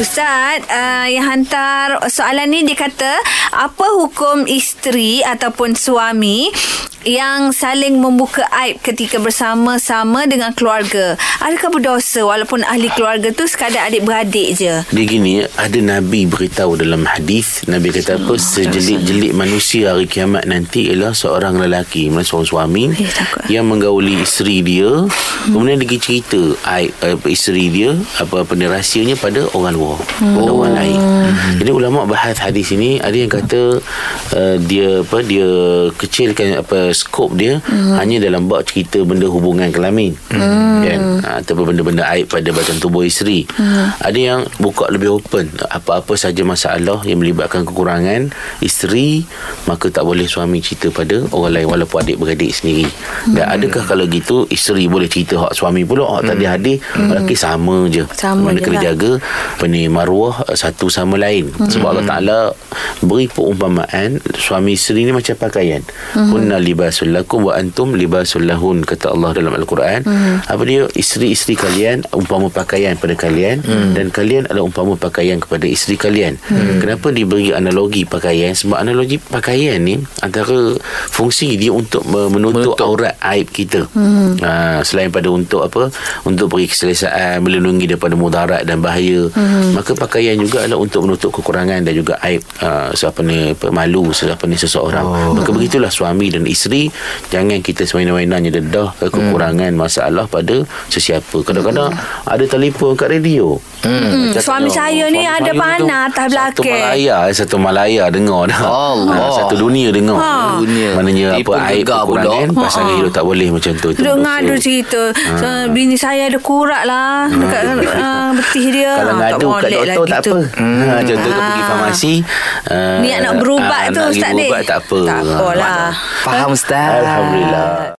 Ustaz, uh, yang hantar soalan ni dia kata, apa hukum isteri ataupun suami yang saling membuka aib ketika bersama-sama dengan keluarga? Adakah berdosa walaupun ahli keluarga tu sekadar adik-beradik je? Dia gini, ada Nabi beritahu dalam hadis Nabi kata apa? Sejelik-jelik manusia hari kiamat nanti ialah seorang lelaki, mana seorang suami Eh, yang menggauli isteri dia, kemudian dia cerita aib uh, isteri dia, apa-apa ni rahsianya pada orang luar, pada orang lain. Jadi ulama bahas hadis ini ada yang kata uh, dia apa dia kecilkan apa skop dia hanya dalam bab cerita benda hubungan kelamin. Kan? Ha, ataupun benda-benda aib pada badan tubuh isteri. Ada yang buka lebih open apa-apa saja masalah yang melibatkan kekurangan isteri maka tak boleh suami cerita pada orang lain walaupun adik-beradik sendiri. Dan adakah kalau gitu isteri boleh cerita hak suami pula hak tadi hadir lelaki sama je. Sama Mana je kena lah. jaga apa ni maruah uh, satu sama lain. Sebab Allah Taala beri perumpamaan suami isteri ni macam pakaian. Hunna libasul lakum wa antum libasul lahun kata Allah dalam al-Quran. Apa dia isteri-isteri kalian umpama pakaian pada kalian dan kalian adalah umpama pakaian kepada isteri kalian. Kenapa diberi analogi pakaian? Sebab analogi pakaian ni antara fungsi dia untuk me- menutup, Menutup. aurat aib kita. Ha, selain pada untuk apa? Untuk beri keselesaan, melindungi daripada mudarat dan bahaya. Maka pakaian juga adalah untuk menutup kekurangan dan juga aib uh, siapa ni malu siapa ni seseorang. Oh. Maka begitulah suami dan isteri jangan kita semena-menanya dedah ke kekurangan masalah pada sesiapa. Kadang-kadang ada telefon kat radio. Hmm, Cakap, suami "Oh, saya ni suami ada saya panah tu atas Satu belakang." Malaya eh, Satu Malaya dengar dah. Allah. Ha, Satu dunia dengar. Ha. Dunia. Maknanya Dia apa aib gegar pula. kekurangan Pasangan hidup tak boleh macam tu berdosa. ngadu cerita. So, Bini saya ada kurat lah. Dekat uh, betih dia. Kalau Ah, ngadu kat molek doktor tak tu. apa. Ha, Contoh kau pergi farmasi. Uh, Niat nak berubat tu nak pergi Ustaz ni? berubat tak apa. Tak apalah. Faham Ustaz Alhamdulillah